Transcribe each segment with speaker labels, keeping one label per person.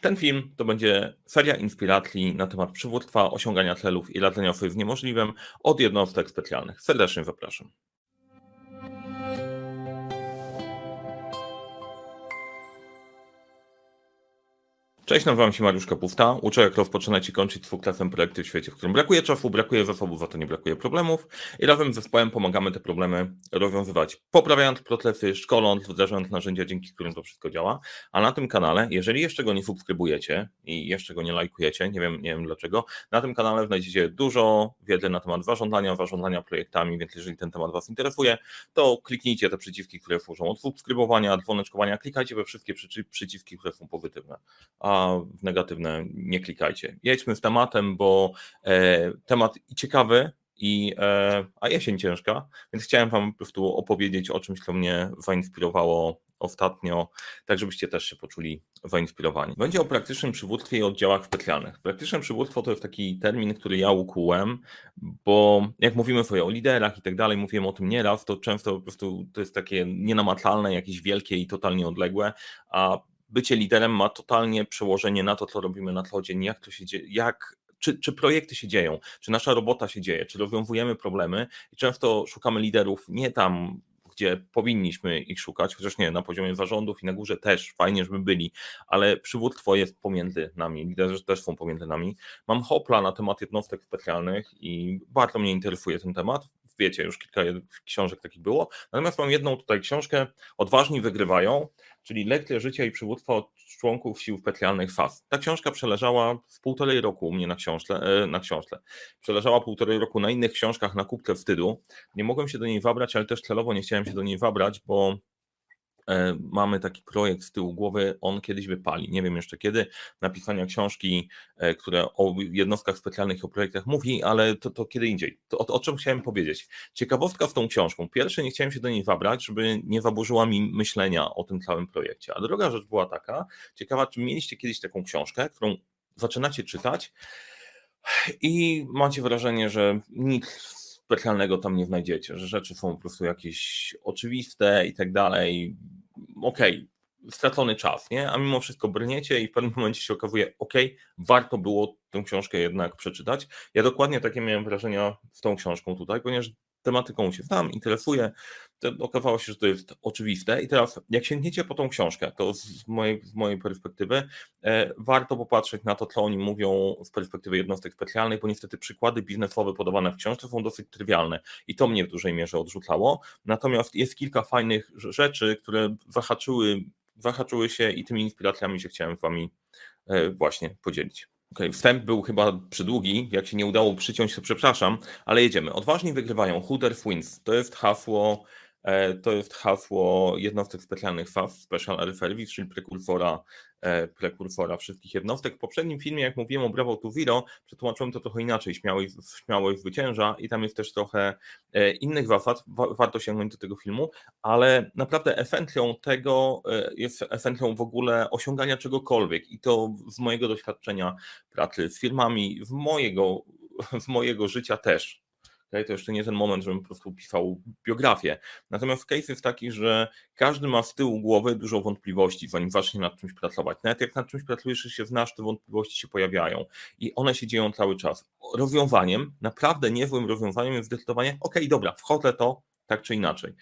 Speaker 1: Ten film to będzie seria inspiracji na temat przywództwa, osiągania celów i radzenia sobie z niemożliwym od jednostek specjalnych. Serdecznie zapraszam. Cześć, nazywam się Mariusz Kapufta. Uczę, jak rozpoczynać i kończyć dwuklasem projekty w świecie, w którym brakuje czasu, brakuje zasobów, za to nie brakuje problemów. I razem z zespołem pomagamy te problemy rozwiązywać, poprawiając procesy, szkoląc, wdrażając narzędzia, dzięki którym to wszystko działa. A na tym kanale, jeżeli jeszcze go nie subskrybujecie i jeszcze go nie lajkujecie, nie wiem, nie wiem dlaczego, na tym kanale znajdziecie dużo wiedzy na temat zarządzania, zarządzania projektami, więc jeżeli ten temat Was interesuje, to kliknijcie te przyciski, które służą od subskrybowania, dzwoneczkowania, klikajcie we wszystkie przyciski, które są pozytywne. A w negatywne nie klikajcie. Jedźmy z tematem, bo e, temat ciekawy, i, e, a jesień ciężka, więc chciałem Wam po prostu opowiedzieć o czymś, co mnie zainspirowało ostatnio, tak żebyście też się poczuli zainspirowani. Będzie o praktycznym przywództwie i oddziałach specjalnych. Praktyczne przywództwo to jest taki termin, który ja ukułem, bo jak mówimy sobie o liderach i tak dalej, mówiłem o tym nieraz, to często po prostu to jest takie nienamacalne, jakieś wielkie i totalnie odległe, a bycie liderem ma totalnie przełożenie na to, co robimy na co dzień, jak to się dzieje, jak czy, czy projekty się dzieją, czy nasza robota się dzieje, czy rozwiązujemy problemy i często szukamy liderów nie tam, gdzie powinniśmy ich szukać, chociaż nie, na poziomie zarządów i na górze też fajnie, żeby byli, ale przywództwo jest pomiędzy nami, liderzy też są pomiędzy nami. Mam hopla na temat jednostek specjalnych i bardzo mnie interesuje ten temat. Wiecie, już kilka książek takich było. Natomiast mam jedną tutaj książkę, Odważni wygrywają czyli Lekcje życia i przywództwa od członków sił specjalnych FAS. Ta książka przeleżała w półtorej roku u mnie na książce, e, na książce. Przeleżała półtorej roku na innych książkach na kubce wstydu. Nie mogłem się do niej wabrać, ale też celowo nie chciałem się do niej wabrać, bo mamy taki projekt z tyłu głowy, on kiedyś wypali. Nie wiem jeszcze kiedy, napisania książki, e, które o jednostkach specjalnych i o projektach mówi, ale to, to kiedy indziej. To o, o, czym chciałem powiedzieć? Ciekawostka z tą książką. Pierwsze, nie chciałem się do niej wabrać, żeby nie zaburzyła mi myślenia o tym całym projekcie. A druga rzecz była taka, ciekawa, czy mieliście kiedyś taką książkę, którą zaczynacie czytać i macie wrażenie, że nic specjalnego tam nie znajdziecie, że rzeczy są po prostu jakieś oczywiste i tak dalej. Okej, okay, stracony czas, nie? A mimo wszystko brniecie i w pewnym momencie się okazuje, ok, warto było tę książkę jednak przeczytać. Ja dokładnie takie miałem wrażenia z tą książką tutaj, ponieważ tematyką się znam, interesuję. To okazało się, że to jest oczywiste. I teraz, jak sięgniecie po tą książkę, to z mojej, z mojej perspektywy e, warto popatrzeć na to, co oni mówią z perspektywy jednostek specjalnych, bo niestety przykłady biznesowe podawane w książce są dosyć trywialne i to mnie w dużej mierze odrzucało. Natomiast jest kilka fajnych rzeczy, które zahaczyły, zahaczyły się i tymi inspiracjami się chciałem z Wami e, właśnie podzielić. Okay, wstęp był chyba przydługi. Jak się nie udało przyciąć, to przepraszam, ale jedziemy. Odważni wygrywają. Hooter wins. To jest hasło to jest hasło jednostek specjalnych FAS, Special Air Service, czyli prekursora, e, prekursora wszystkich jednostek. W poprzednim filmie, jak mówiłem o Bravo to Zero, przetłumaczyłem to trochę inaczej, śmiałość, śmiałość zwycięża i tam jest też trochę e, innych zasad, warto sięgnąć do tego filmu, ale naprawdę esencją tego jest esencją w ogóle osiągania czegokolwiek i to z mojego doświadczenia pracy z firmami, z mojego, z mojego życia też Okay? To jeszcze nie ten moment, żebym po prostu pisał biografię. Natomiast case jest taki, że każdy ma z tyłu głowy dużo wątpliwości, zanim zacznie nad czymś pracować. Nawet jak nad czymś pracujesz się znasz, te wątpliwości się pojawiają i one się dzieją cały czas. Rozwiązaniem, naprawdę niezłym rozwiązaniem jest zdecydowanie, ok, dobra, wchodzę to tak czy inaczej.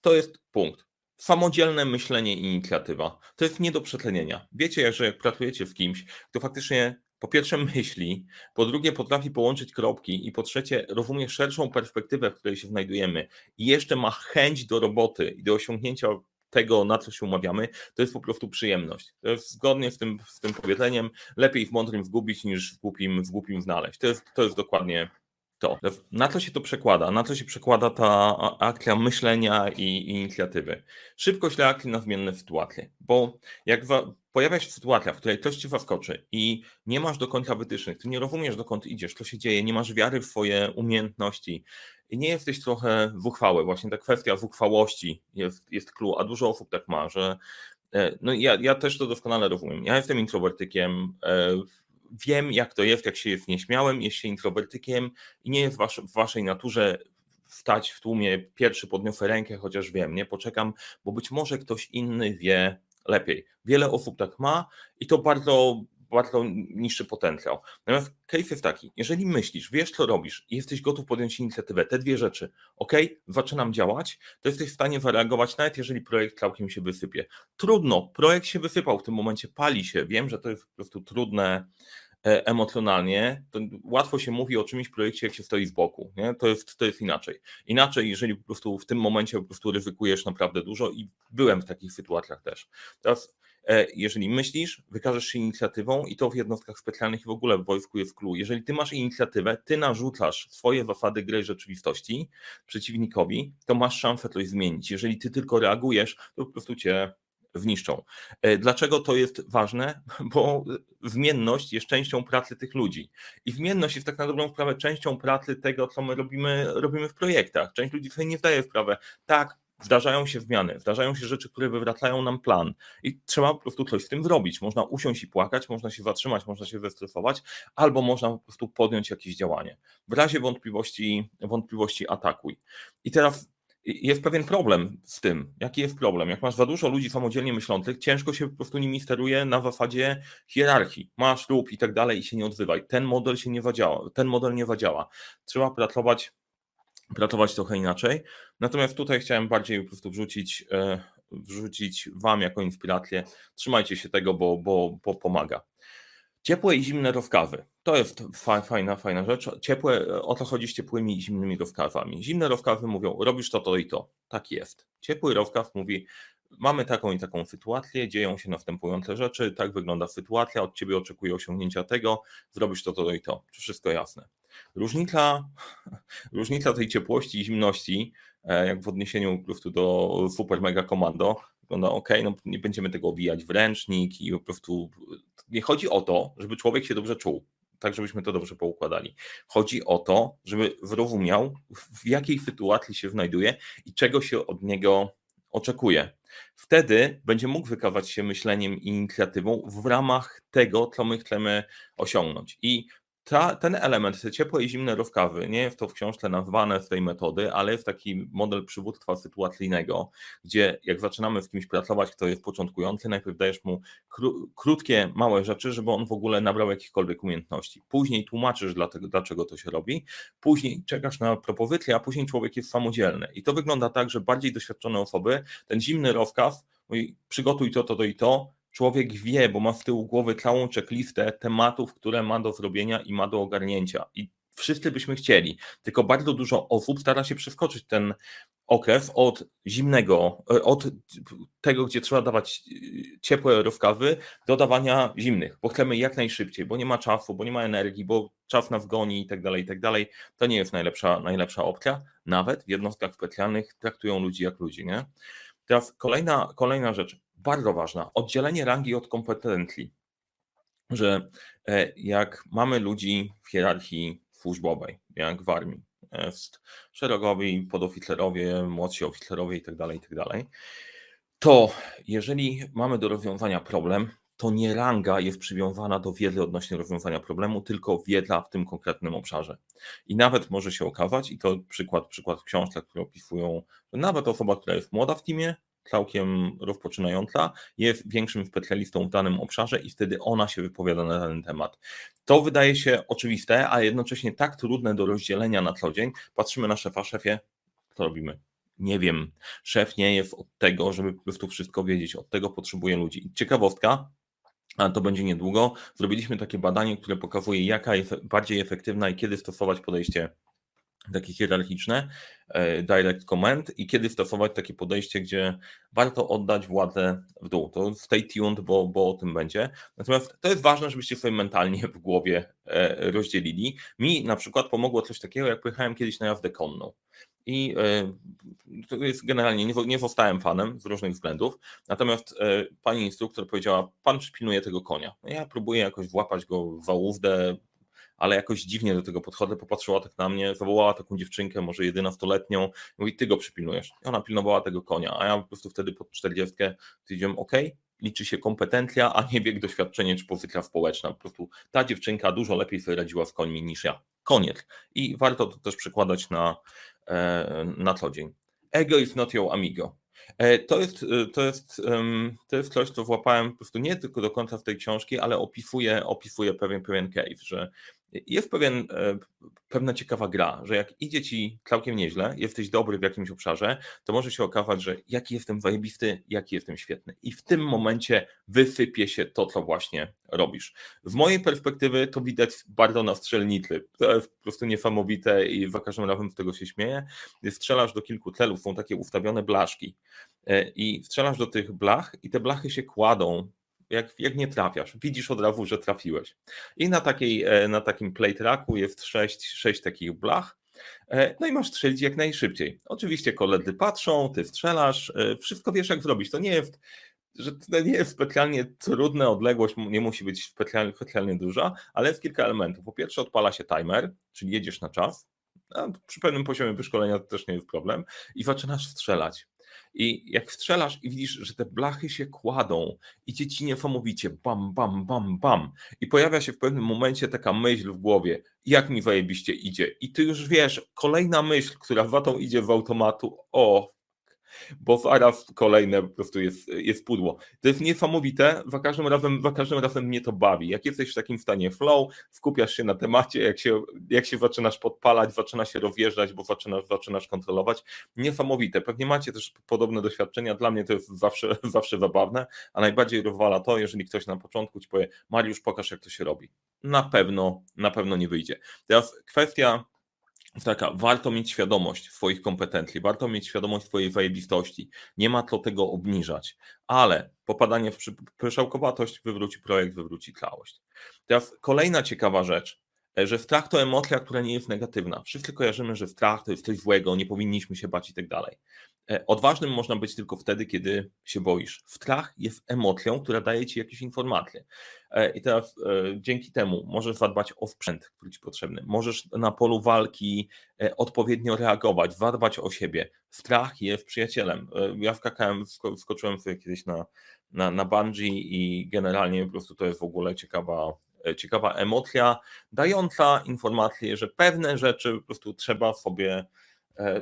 Speaker 1: To jest punkt samodzielne myślenie i inicjatywa. To jest nie do przetlenienia. Wiecie, że jak pracujecie z kimś, to faktycznie po pierwsze myśli, po drugie potrafi połączyć kropki i po trzecie rozumie szerszą perspektywę, w której się znajdujemy i jeszcze ma chęć do roboty i do osiągnięcia tego, na co się umawiamy, to jest po prostu przyjemność. To jest zgodnie z tym, z tym powiedzeniem, lepiej w mądrym zgubić niż w głupim, w głupim znaleźć. To jest, to jest dokładnie to. Na co się to przekłada? Na co się przekłada ta akcja myślenia i, inicjatywy? Szybkość reakcji na zmienne sytuacje, bo jak pojawia się sytuacja, w której ktoś ci zaskoczy i nie masz do końca wytycznych, ty nie rozumiesz dokąd idziesz, co się dzieje, nie masz wiary w swoje umiejętności i nie jesteś trochę zuchwały, właśnie ta kwestia zuchwałości jest, jest clue, a dużo osób tak ma, że e, no ja, ja też to doskonale rozumiem. Ja jestem introwertykiem, e, wiem jak to jest, jak się jest nieśmiałym, jest się introwertykiem i nie jest w waszej naturze stać w tłumie, pierwszy podniosę rękę, chociaż wiem, nie poczekam, bo być może ktoś inny wie, lepiej. Wiele osób tak ma i to bardzo, bardzo niższy potencjał. Natomiast case jest taki, jeżeli myślisz, wiesz co robisz i jesteś gotów podjąć inicjatywę, te dwie rzeczy, ok, zaczynam działać, to jesteś w stanie zareagować nawet jeżeli projekt całkiem się wysypie. Trudno, projekt się wysypał w tym momencie, pali się, wiem, że to jest po prostu trudne, emocjonalnie, to łatwo się mówi o czymś projekcie, jak się stoi z boku. Nie? To, jest, to jest inaczej. Inaczej, jeżeli po prostu w tym momencie po prostu ryzykujesz naprawdę dużo i byłem w takich sytuacjach też. Teraz, e, jeżeli myślisz, wykażesz się inicjatywą i to w jednostkach specjalnych i w ogóle w wojsku jest clue. Jeżeli ty masz inicjatywę, ty narzucasz swoje zasady gry rzeczywistości przeciwnikowi, to masz szansę coś zmienić. Jeżeli ty tylko reagujesz, to po prostu cię wniszczą. E, dlaczego to jest ważne? Bo zmienność jest częścią pracy tych ludzi. I zmienność jest tak na dobrą sprawę częścią pracy tego, co my robimy, robimy w projektach. Część ludzi sobie nie zdaje sprawę. Tak, zdarzają się zmiany, zdarzają się rzeczy, które wywracają nam plan i trzeba po prostu coś z tym zrobić. Można usiąść i płakać, można się zatrzymać, można się zestresować, albo można po prostu podjąć jakieś działanie. W razie wątpliwości, wątpliwości atakuj. I teraz jest pewien problem z tym. Jaki jest problem? Jak masz za dużo ludzi samodzielnie myślących, ciężko się po prostu nimi steruje na zasadzie hierarchii. Masz lub i tak dalej i się nie odzywaj. Ten model się nie zadziała. Ten model nie zadziała. Trzeba pracować, pracować trochę inaczej. Natomiast tutaj chciałem bardziej po prostu wrzucić, e, wrzucić Wam jako inspirację. Trzymajcie się tego, bo, bo, bo pomaga. Ciepłe i zimne rozkazy. To jest fajna, fajna rzecz. Ciepłe, o to chodzi z ciepłymi i zimnymi rozkazami. Zimne rozkazy mówią, robisz to, to i to. Tak jest. Ciepły rozkaz mówi, mamy taką i taką sytuację, dzieją się następujące rzeczy, tak wygląda sytuacja, od ciebie oczekuję osiągnięcia tego, zrobisz to, to i to. Wszystko jasne. Różnica, różnica tej ciepłości i zimności, e, jak w odniesieniu po do super mega komando, wygląda ok, no nie będziemy tego owijać w ręcznik i po prostu nie chodzi o to, żeby człowiek się dobrze czuł, tak żebyśmy to dobrze poukładali. Chodzi o to, żeby zrozumiał, w jakiej sytuacji się znajduje i czego się od niego oczekuje. Wtedy będzie mógł wykazać się myśleniem i inicjatywą w ramach tego, co my chcemy osiągnąć. I ta, ten element, te ciepłe i zimne rozkawy, nie jest to w książce nazwane z tej metody, ale jest taki model przywództwa sytuacyjnego, gdzie jak zaczynamy z kimś pracować, kto jest początkujący, najpierw dajesz mu kró, krótkie, małe rzeczy, żeby on w ogóle nabrał jakichkolwiek umiejętności. Później tłumaczysz, dlatego, dlaczego to się robi, później czekasz na propozycję, a później człowiek jest samodzielny. I to wygląda tak, że bardziej doświadczone osoby, ten zimny rozkaz, mówi przygotuj to, to, to i to, człowiek wie, bo ma z tyłu głowy całą checklistę tematów, które ma do zrobienia i ma do ogarnięcia. I wszyscy byśmy chcieli, tylko bardzo dużo osób stara się przeskoczyć ten okres od zimnego, e, od tego, gdzie trzeba dawać e, ciepłe rozkazy, do dawania zimnych, bo chcemy jak najszybciej, bo nie ma czasu, bo nie ma energii, bo czas nas goni i tak dalej, i tak dalej. To nie jest najlepsza, najlepsza opcja. Nawet w jednostkach specjalnych traktują ludzi jak ludzi, nie? Teraz kolejna, kolejna rzecz bardzo ważna, oddzielenie rangi od kompetencji. Że e, jak mamy ludzi w hierarchii służbowej, jak w armii, jest szeregowi, podoficerowie, młodsi oficerowie itd., tak itd., tak to jeżeli mamy do rozwiązania problem, to nie ranga jest przywiązana do wiedzy odnośnie rozwiązania problemu, tylko wiedza w tym konkretnym obszarze. I nawet może się okazać, i to przykład, przykład w książce, które opisują, że nawet osoba, która jest młoda w teamie, całkiem rozpoczynająca, jest większym specjalistą w danym obszarze i wtedy ona się wypowiada na ten temat. To wydaje się oczywiste, a jednocześnie tak trudne do rozdzielenia na co dzień. Patrzymy na szefa, szefie, co robimy? Nie wiem. Szef nie jest od tego, żeby po prostu wszystko wiedzieć, od tego potrzebuje ludzi. Ciekawostka, a to będzie niedługo. Zrobiliśmy takie badanie, które pokazuje, jaka jest bardziej efektywna i kiedy stosować podejście takie hierarchiczne, e, direct command i kiedy stosować takie podejście, gdzie warto oddać władzę w dół. To stay tuned, bo, bo o tym będzie. Natomiast to jest ważne, żebyście sobie mentalnie w głowie e, rozdzielili. Mi na przykład pomogło coś takiego, jak pojechałem kiedyś na jazdę konną. I e, to jest generalnie, nie, nie zostałem fanem z różnych względów, natomiast pani instruktor powiedziała, pan przypilnuje tego konia. No ja próbuję jakoś włapać go w wałówdę, ale jakoś dziwnie do tego podchodzę, popatrzyła tak na mnie, zawołała taką dziewczynkę, może 11-letnią, mówi, ty go przypilnujesz. I ona pilnowała tego konia, a ja po prostu wtedy pod 40 stwierdziłem, ok, liczy się kompetencja, a nie wiek, doświadczenie czy pozycja społeczna. Po prostu ta dziewczynka dużo lepiej sobie radziła z końmi niż ja. Koniec. I warto to też przekładać na, e, na co dzień. Ego is not your amigo. E, to jest, e, to, jest, to jest coś, co włapałem po prostu nie tylko do końca w tej książki, ale opisuje, opisuje pewien, pewien case, że jest pewien, e, pewna ciekawa gra, że jak idzie ci całkiem nieźle, jesteś dobry w jakimś obszarze, to może się okazać, że jaki jestem zajebisty, jaki jestem świetny. I w tym momencie wysypie się to, co właśnie robisz. Z mojej perspektywy to widać bardzo na strzelnicy. To jest po prostu niesamowite i za każdym razem z tego się śmieję. Strzelasz do kilku celów, są takie ustawione blaszki e, i strzelasz do tych blach i te blachy się kładą jak, jak nie trafiasz, widzisz od razu, że trafiłeś. I na, takiej, e, na takim playtracku jest sześć, sześć takich blach, e, no i masz strzelić jak najszybciej. Oczywiście koledzy patrzą, ty strzelasz, e, wszystko wiesz jak zrobić. To nie jest, że to nie jest specjalnie trudna odległość, nie musi być specjalnie, specjalnie duża, ale jest kilka elementów. Po pierwsze odpala się timer, czyli jedziesz na czas, przy pewnym poziomie wyszkolenia to też nie jest problem i zaczynasz strzelać. I jak strzelasz i widzisz, że te blachy się kładą, idzie ci niesamowicie, bam, bam, bam, bam. I pojawia się w pewnym momencie taka myśl w głowie, jak mi zajebiście idzie. I ty już wiesz, kolejna myśl, która za tą idzie w automatu, o, bo zaraz kolejne po prostu jest, jest pudło. To jest niesamowite, za każdym, razem, za każdym razem mnie to bawi. Jak jesteś w takim stanie flow, skupiasz się na temacie, jak się, jak się zaczynasz podpalać, zaczyna się rozjeżdżać, bo zaczynasz, zaczynasz kontrolować. Niesamowite. Pewnie macie też podobne doświadczenia. Dla mnie to jest zawsze, zawsze zabawne, a najbardziej rozwala to, jeżeli ktoś na początku ci powie, Mariusz, pokaż jak to się robi. Na pewno, na pewno nie wyjdzie. Teraz kwestia taka, warto mieć świadomość swoich kompetencji, warto mieć świadomość swojej zajebistości. Nie ma co tego obniżać, ale popadanie w pyszałkowatość wywróci projekt, wywróci całość. Teraz kolejna ciekawa rzecz, e, że strach to emocja, która nie jest negatywna. Wszyscy kojarzymy, że strach to jest coś złego, nie powinniśmy się bać i tak dalej. E, odważnym można być tylko wtedy, kiedy się boisz. Strach jest emocją, która daje ci jakieś informacje. E, I teraz e, dzięki temu możesz zadbać o sprzęt, który ci potrzebny. Możesz na polu walki odpowiednio reagować, zadbać o siebie. Strach jest przyjacielem. Ja w wskoczyłem sobie kiedyś na, na, na bungee i generalnie po prostu to jest w ogóle ciekawa, ciekawa emocja, dająca informację, że pewne rzeczy po prostu trzeba sobie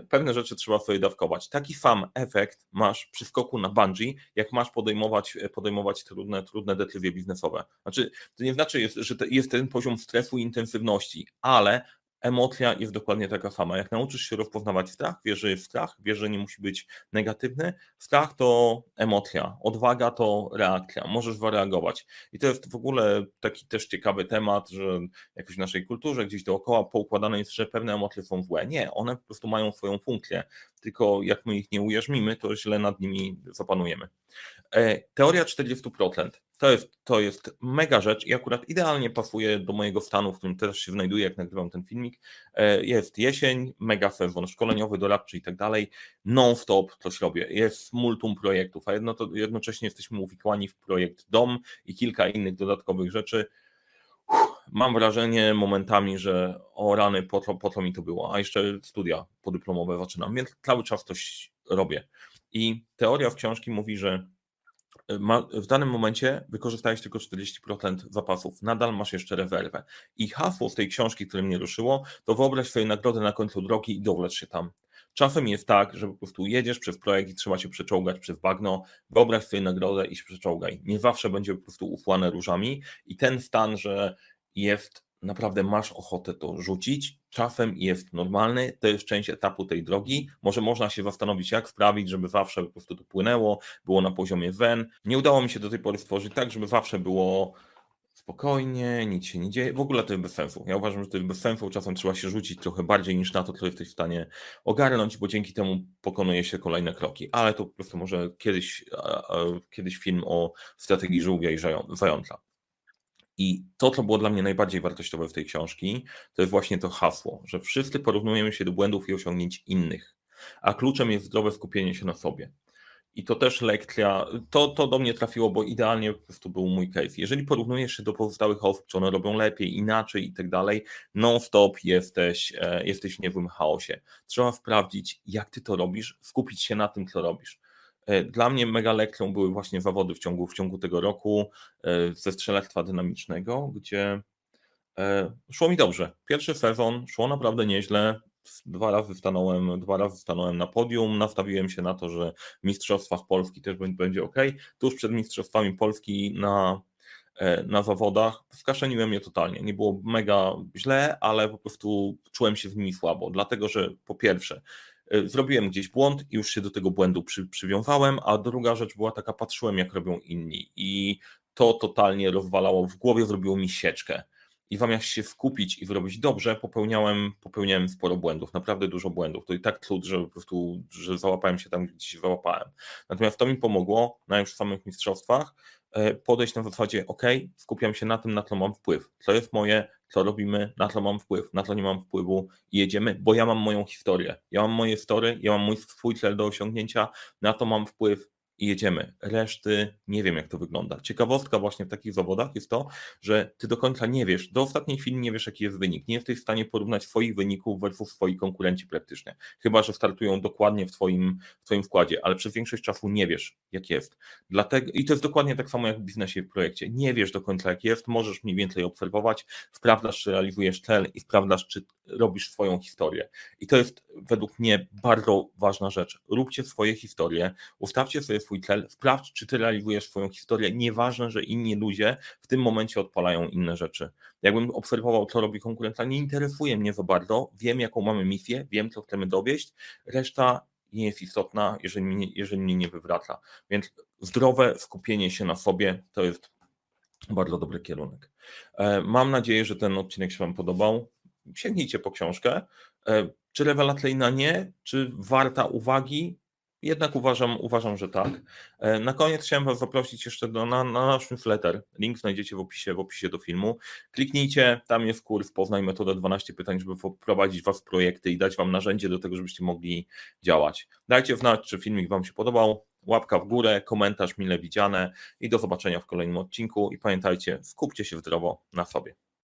Speaker 1: pewne rzeczy trzeba sobie dawkować. Taki sam efekt masz przy skoku na bungee, jak masz podejmować, e, podejmować trudne, trudne decyzje biznesowe. Znaczy, to nie znaczy, że jest ten poziom stresu i intensywności, ale emocja jest dokładnie taka sama. Jak nauczysz się rozpoznawać strach, wiesz, że jest strach, wiesz, że nie musi być negatywny. Strach to emocja, odwaga to reakcja, możesz zareagować. I to jest w ogóle taki też ciekawy temat, że jakoś w naszej kulturze gdzieś dookoła poukładane jest, że pewne emocje są złe. Nie, one po prostu mają swoją funkcję, tylko jak my ich nie ujarzmimy, to źle nad nimi zapanujemy. E, teoria 40%. To jest, to jest mega rzecz i akurat idealnie pasuje do mojego stanu, w którym teraz się znajduję, jak nagrywam ten filmik. E, jest jesień, mega sezon szkoleniowy, doradczy i tak dalej. Non-stop coś robię. Jest multum projektów, a jedno to, jednocześnie jesteśmy uwikłani w projekt dom i kilka innych dodatkowych rzeczy. mam wrażenie momentami, że o rany, po co, po co mi to było, a jeszcze studia podyplomowe zaczynam, więc cały czas coś robię. I teoria w książki mówi, że w danym momencie wykorzystałeś tylko 40% zapasów, nadal masz jeszcze rezerwę. I hasło z tej książki, które mnie ruszyło, to wyobraź sobie nagrodę na końcu drogi i dowlecz się tam. Czasem jest tak, że po prostu jedziesz przez projekt i trzeba się przeczołgać przez bagno, wyobraź sobie nagrodę i się przeczołgaj. Nie zawsze będzie po prostu ufłane różami i ten stan, że jest naprawdę masz ochotę to rzucić, czasem jest normalny, to jest część etapu tej drogi. Może można się zastanowić, jak sprawić, żeby zawsze po prostu to płynęło, było na poziomie wen. Nie udało mi się do tej pory stworzyć tak, żeby zawsze było spokojnie, nic się nie dzieje. W ogóle to jest bez sensu. Ja uważam, że to jest bez sensu. Czasem trzeba się rzucić trochę bardziej niż na to, co jesteś w stanie ogarnąć, bo dzięki temu pokonuje się kolejne kroki. Ale to po prostu może kiedyś, kiedyś film o strategii żółwia i zająca. I to, co było dla mnie najbardziej wartościowe w tej książki, to jest właśnie to hasło, że wszyscy porównujemy się do błędów i osiągnięć innych, a kluczem jest zdrowe skupienie się na sobie. I to też lekcja, to, to do mnie trafiło, bo idealnie po prostu był mój case. Jeżeli porównujesz się do pozostałych osób, czy one robią lepiej, inaczej i tak dalej, non-stop jesteś, e, jesteś w niewym chaosie. Trzeba sprawdzić, jak ty to robisz, skupić się na tym, co robisz. E, dla mnie mega lekcją były właśnie zawody w ciągu, w ciągu tego roku e, ze strzelectwa dynamicznego, gdzie e, szło mi dobrze. Pierwszy sezon szło naprawdę nieźle. dwa razy stanąłem, dwa razy stanąłem na podium, nastawiłem się na to, że w Mistrzostwach Polski też będzie ok. Tuż przed Mistrzostwami Polski na, na zawodach skaszeniłem je totalnie. Nie było mega źle, ale po prostu czułem się z nimi słabo, dlatego że po pierwsze zrobiłem gdzieś błąd i już się do tego błędu przy, przywiązałem, a druga rzecz była taka, patrzyłem jak robią inni i to totalnie rozwalało w głowie, zrobiło mi sieczkę i zamiast się skupić i zrobić dobrze, popełniałem, popełniałem sporo błędów, naprawdę dużo błędów. To i tak trud, że po prostu, że załapałem się tam, gdzie się załapałem. Natomiast to mi pomogło na już samych mistrzostwach e, podejść na zasadzie, ok, skupiam się na tym, na co mam wpływ, co jest moje, co robimy, na co mam wpływ, na co nie mam wpływu i jedziemy, bo ja mam moją historię, ja mam moje story, ja mam mój swój cel do osiągnięcia, na to mam wpływ, i jedziemy. Reszty nie wiem, jak to wygląda. Ciekawostka właśnie w takich zawodach jest to, że ty do końca nie wiesz, do ostatniej chwili nie wiesz, jaki jest wynik. Nie jesteś w stanie porównać swoich wyników versus swoi konkurenci praktycznie. Chyba, że startują dokładnie w twoim, w twoim wkładzie, ale przez większość czasu nie wiesz, jak jest. Dlatego, I to jest dokładnie tak samo jak w biznesie w projekcie. Nie wiesz do końca, jak jest, możesz mniej więcej obserwować, sprawdzasz, czy realizujesz cel i sprawdzasz, czy robisz swoją historię. I to jest według mnie bardzo ważna rzecz. Róbcie swoje historie, ustawcie sobie swój cel, sprawdź, czy ty realizujesz swoją historię. Nieważne, że inni ludzie w tym momencie odpalają inne rzeczy. Jakbym obserwował, co robi konkurencja, nie interesuje mnie za bardzo. Wiem, jaką mamy misję, wiem, co chcemy dowieść. Reszta nie jest istotna, jeżeli mnie, jeżeli mnie nie wywraca. Więc zdrowe skupienie się na sobie to jest bardzo dobry kierunek. E, mam nadzieję, że ten odcinek się Wam podobał. Sięgnijcie po książkę. E, czy rewelacyjna nie? Czy warta uwagi? Jednak uważam, uważam, że tak. E, na koniec chciałem Was zaprosić jeszcze do, na, na nasz newsletter. Link znajdziecie w opisie, w opisie do filmu. Kliknijcie, tam jest kurs Poznaj metodę 12 pytań, żeby wprowadzić Was w projekty i dać Wam narzędzie do tego, żebyście mogli działać. Dajcie znać, czy filmik Wam się podobał. Łapka w górę, komentarz mile widziane i do zobaczenia w kolejnym odcinku. I pamiętajcie, skupcie się zdrowo na sobie.